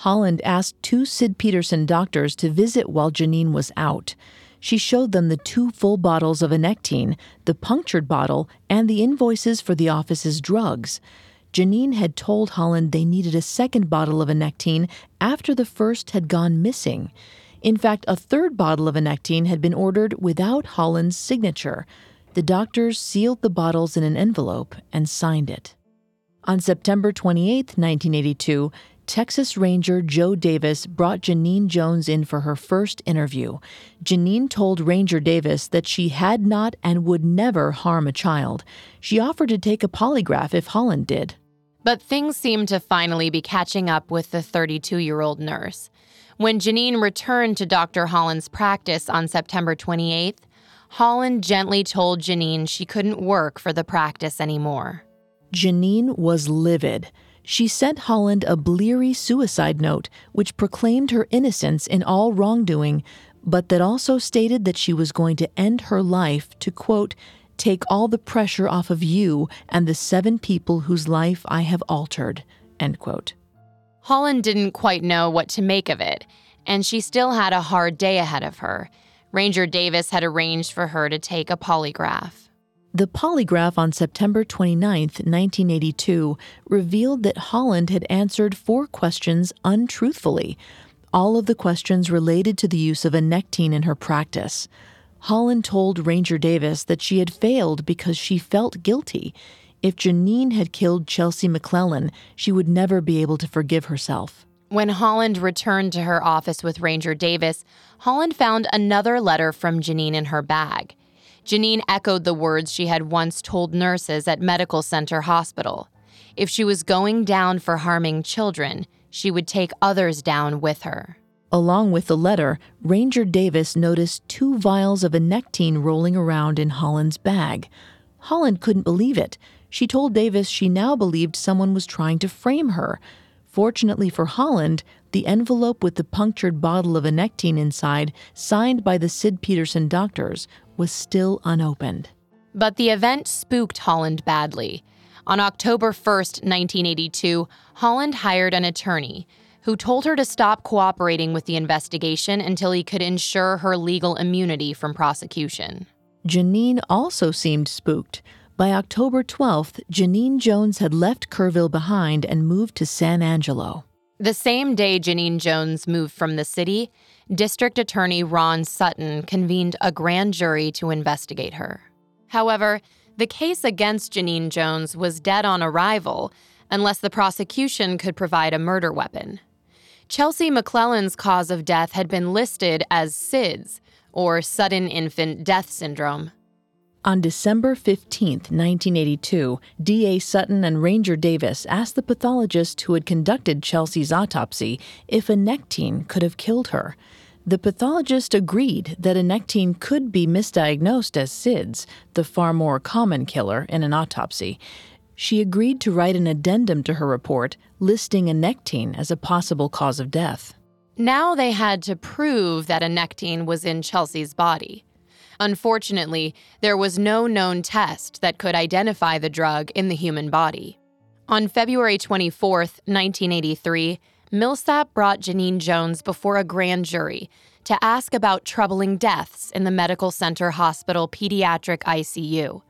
Holland asked two Sid Peterson doctors to visit while Genene was out. She showed them the two full bottles of Anectine, the punctured bottle, and the invoices for the office's drugs. Genene had told Holland they needed a second bottle of Anectine after the first had gone missing. In fact, a third bottle of Anectine had been ordered without Holland's signature. The doctors sealed the bottles in an envelope and signed it. On September 28, 1982, Texas Ranger Joe Davis brought Genene Jones in for her first interview. Genene told Ranger Davis that she had not and would never harm a child. She offered to take a polygraph if Holland did. But things seemed to finally be catching up with the 32 year old nurse. When Genene returned to Dr. Holland's practice on September 28th, Holland gently told Genene she couldn't work for the practice anymore. Genene was livid she sent Holland a bleary suicide note which proclaimed her innocence in all wrongdoing, but that also stated that she was going to end her life to, quote, take all the pressure off of you and the seven people whose life I have altered, end quote. Holland didn't quite know what to make of it, and she still had a hard day ahead of her. Ranger Davis had arranged for her to take a polygraph. The polygraph on September 29, 1982, revealed that Holland had answered four questions untruthfully. All of the questions related to the use of Anectine in her practice. Holland told Ranger Davis that she had failed because she felt guilty. If Genene had killed Chelsea McClellan, she would never be able to forgive herself. When Holland returned to her office with Ranger Davis, Holland found another letter from Genene in her bag. Genene echoed the words she had once told nurses at Medical Center Hospital. If she was going down for harming children, she would take others down with her. Along with the letter, Ranger Davis noticed two vials of Anectine rolling around in Holland's bag. Holland couldn't believe it. She told Davis she now believed someone was trying to frame her. Fortunately for Holland, the envelope with the punctured bottle of Anectine inside, signed by the Sid Peterson doctors, was still unopened. But the event spooked Holland badly. On October 1st, 1982, Holland hired an attorney who told her to stop cooperating with the investigation until he could ensure her legal immunity from prosecution. Genene also seemed spooked. By October 12th, Genene Jones had left Kerrville behind and moved to San Angelo. The same day Genene Jones moved from the city, District Attorney Ron Sutton convened a grand jury to investigate her. However, the case against Genene Jones was dead on arrival unless the prosecution could provide a murder weapon. Chelsea McClellan's cause of death had been listed as SIDS, or sudden infant death syndrome. On December 15, 1982, D.A. Sutton and Ranger Davis asked the pathologist who had conducted Chelsea's autopsy if Anectine could have killed her. The pathologist agreed that Anectine could be misdiagnosed as SIDS, the far more common killer in an autopsy. She agreed to write an addendum to her report listing Anectine as a possible cause of death. Now they had to prove that Anectine was in Chelsea's body. Unfortunately, there was no known test that could identify the drug in the human body. On February 24, 1983, Millsap brought Genene Jones before a grand jury to ask about troubling deaths in the Medical Center Hospital Pediatric ICU.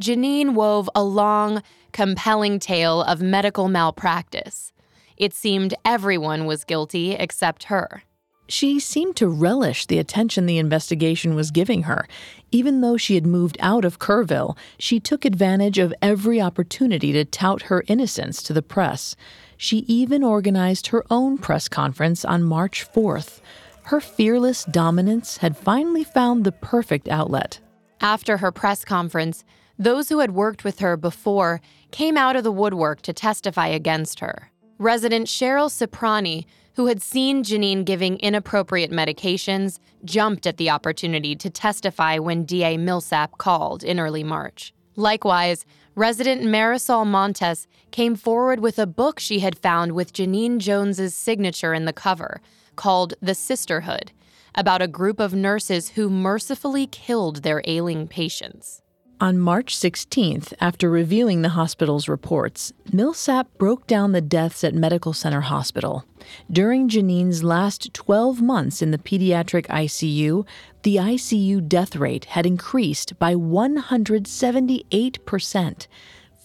Genene wove a long, compelling tale of medical malpractice. It seemed everyone was guilty except her. She seemed to relish the attention the investigation was giving her. Even though she had moved out of Kerrville, she took advantage of every opportunity to tout her innocence to the press. She even organized her own press conference on March 4th. Her fearless dominance had finally found the perfect outlet. After her press conference, those who had worked with her before came out of the woodwork to testify against her. Resident Cheryl Ciprani, who had seen Genene giving inappropriate medications, jumped at the opportunity to testify when DA Millsap called in early March. Likewise, resident Marisol Montes came forward with a book she had found with Genene Jones's signature in the cover, called The Sisterhood, about a group of nurses who mercifully killed their ailing patients. On March 16th, after reviewing the hospital's reports, Millsap broke down the deaths at Medical Center Hospital. During Genene's last 12 months in the pediatric ICU, the ICU death rate had increased by 178%.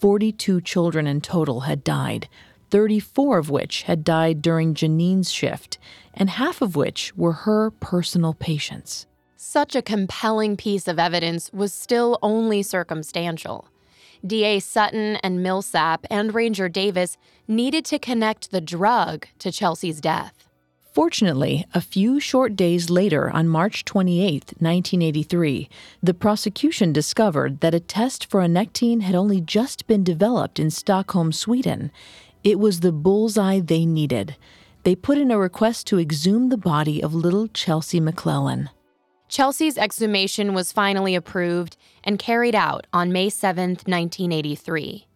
42 children in total had died, 34 of which had died during Genene's shift, and half of which were her personal patients. Such a compelling piece of evidence was still only circumstantial. DA Sutton and Millsap and Ranger Davis needed to connect the drug to Chelsea's death. Fortunately, a few short days later, on March 28, 1983, the prosecution discovered that a test for anectine had only just been developed in Stockholm, Sweden. It was the bullseye they needed. They put in a request to exhume the body of little Chelsea McClellan. Chelsea's exhumation was finally approved and carried out on May 7, 1983.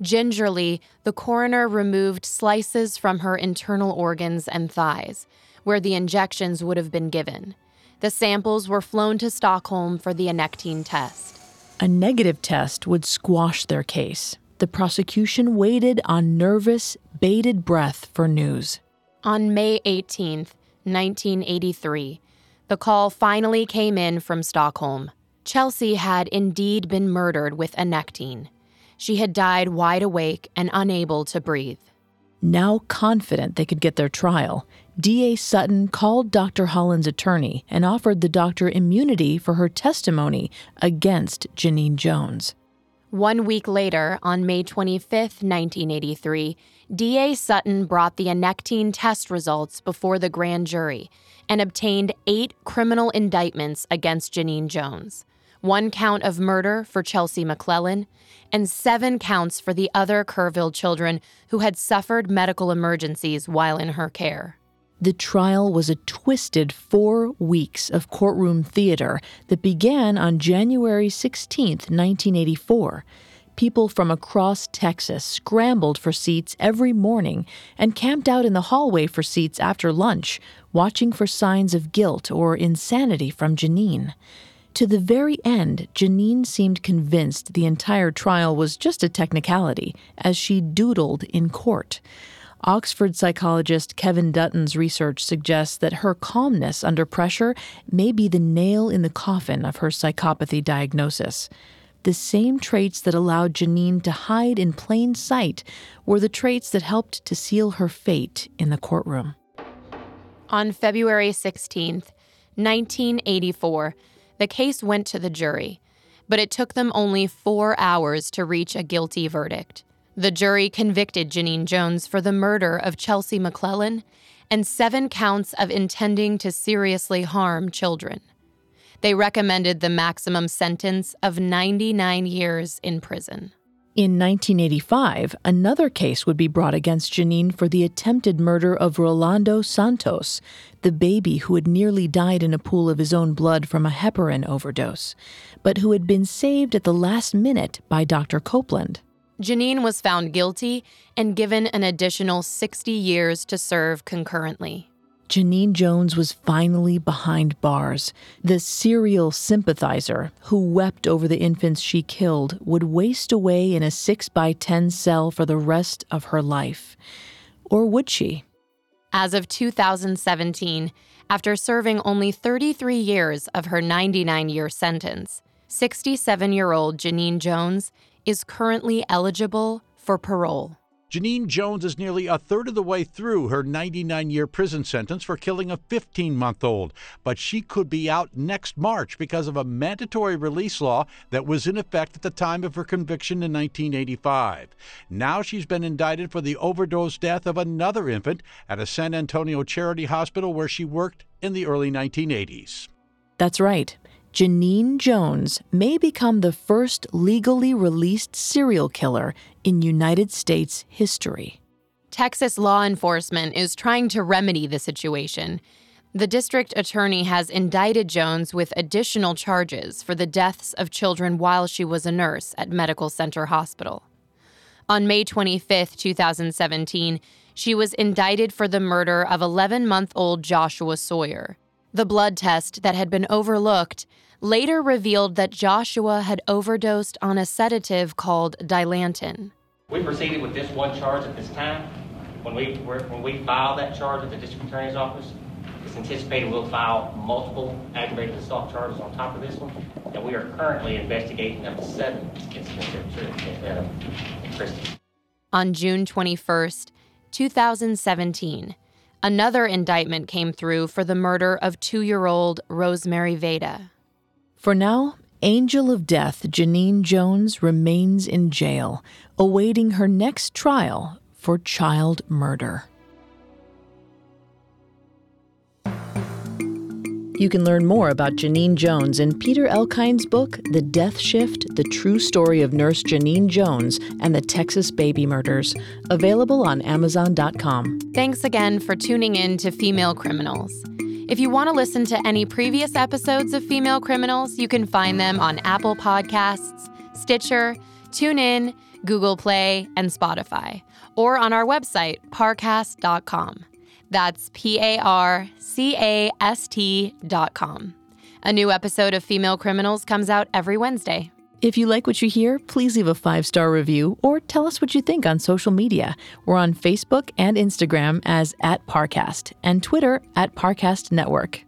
Gingerly, the coroner removed slices from her internal organs and thighs, where the injections would have been given. The samples were flown to Stockholm for the anectine test. A negative test would squash their case. The prosecution waited on nervous, bated breath for news. On May 18, 1983, the call finally came in from Stockholm. Chelsea had indeed been murdered with anectine. She had died wide awake and unable to breathe. Now confident they could get their trial, DA Sutton called Dr. Holland's attorney and offered the doctor immunity for her testimony against Genene Jones. One week later, on May 25, 1983, DA Sutton brought the anectine test results before the grand jury and obtained eight criminal indictments against Genene Jones one count of murder for Chelsea McClellan, and seven counts for the other Kerrville children who had suffered medical emergencies while in her care. The trial was a twisted four weeks of courtroom theater that began on January 16, 1984 people from across Texas scrambled for seats every morning and camped out in the hallway for seats after lunch, watching for signs of guilt or insanity from Genene. To the very end, Genene seemed convinced the entire trial was just a technicality, as she doodled in court. Oxford psychologist Kevin Dutton's research suggests that her calmness under pressure may be the nail in the coffin of her psychopathy diagnosis. The same traits that allowed Genene to hide in plain sight were the traits that helped to seal her fate in the courtroom. On February 16, 1984, the case went to the jury, but it took them only four hours to reach a guilty verdict. The jury convicted Genene Jones for the murder of Chelsea McClellan and seven counts of intending to seriously harm children. They recommended the maximum sentence of 99 years in prison. In 1985, another case would be brought against Genene for the attempted murder of Rolando Santos, the baby who had nearly died in a pool of his own blood from a heparin overdose, but who had been saved at the last minute by Dr. Copeland. Genene was found guilty and given an additional 60 years to serve concurrently. Genene Jones was finally behind bars. The serial sympathizer who wept over the infants she killed would waste away in a 6 by 10 cell for the rest of her life. Or would she? As of 2017, after serving only 33 years of her 99 year sentence, 67 year old Genene Jones is currently eligible for parole. Genene Jones is nearly a third of the way through her 99 year prison sentence for killing a 15 month old, but she could be out next March because of a mandatory release law that was in effect at the time of her conviction in 1985. Now she's been indicted for the overdose death of another infant at a San Antonio charity hospital where she worked in the early 1980s. That's right. Genene Jones may become the first legally released serial killer in United States history. Texas law enforcement is trying to remedy the situation. The district attorney has indicted Jones with additional charges for the deaths of children while she was a nurse at Medical Center Hospital. On May 25, 2017, she was indicted for the murder of 11 month old Joshua Sawyer. The blood test that had been overlooked later revealed that Joshua had overdosed on a sedative called Dilantin. We proceeded with this one charge at this time. When we, when we file that charge at the district attorney's office, it's anticipated we'll file multiple aggravated assault charges on top of this one. And we are currently investigating up to seven incidents uh, Christie. On June 21st, 2017, Another indictment came through for the murder of two year old Rosemary Vega. For now, Angel of Death Genene Jones remains in jail, awaiting her next trial for child murder. You can learn more about Genene Jones in Peter Elkind's book, The Death Shift The True Story of Nurse Genene Jones and the Texas Baby Murders, available on Amazon.com. Thanks again for tuning in to Female Criminals. If you want to listen to any previous episodes of Female Criminals, you can find them on Apple Podcasts, Stitcher, TuneIn, Google Play, and Spotify, or on our website, parcast.com. That's P A R C A S T dot com. A new episode of Female Criminals comes out every Wednesday. If you like what you hear, please leave a five star review or tell us what you think on social media. We're on Facebook and Instagram as at Parcast and Twitter at Parcast Network.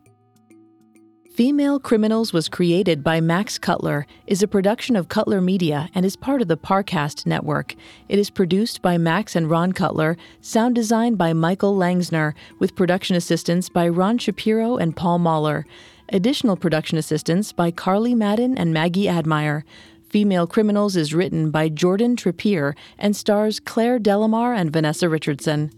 Female Criminals was created by Max Cutler, is a production of Cutler Media, and is part of the Parcast network. It is produced by Max and Ron Cutler, sound design by Michael Langsner, with production assistance by Ron Shapiro and Paul Mahler. Additional production assistance by Carly Madden and Maggie Admire. Female Criminals is written by Jordan Trappier and stars Claire Delamar and Vanessa Richardson.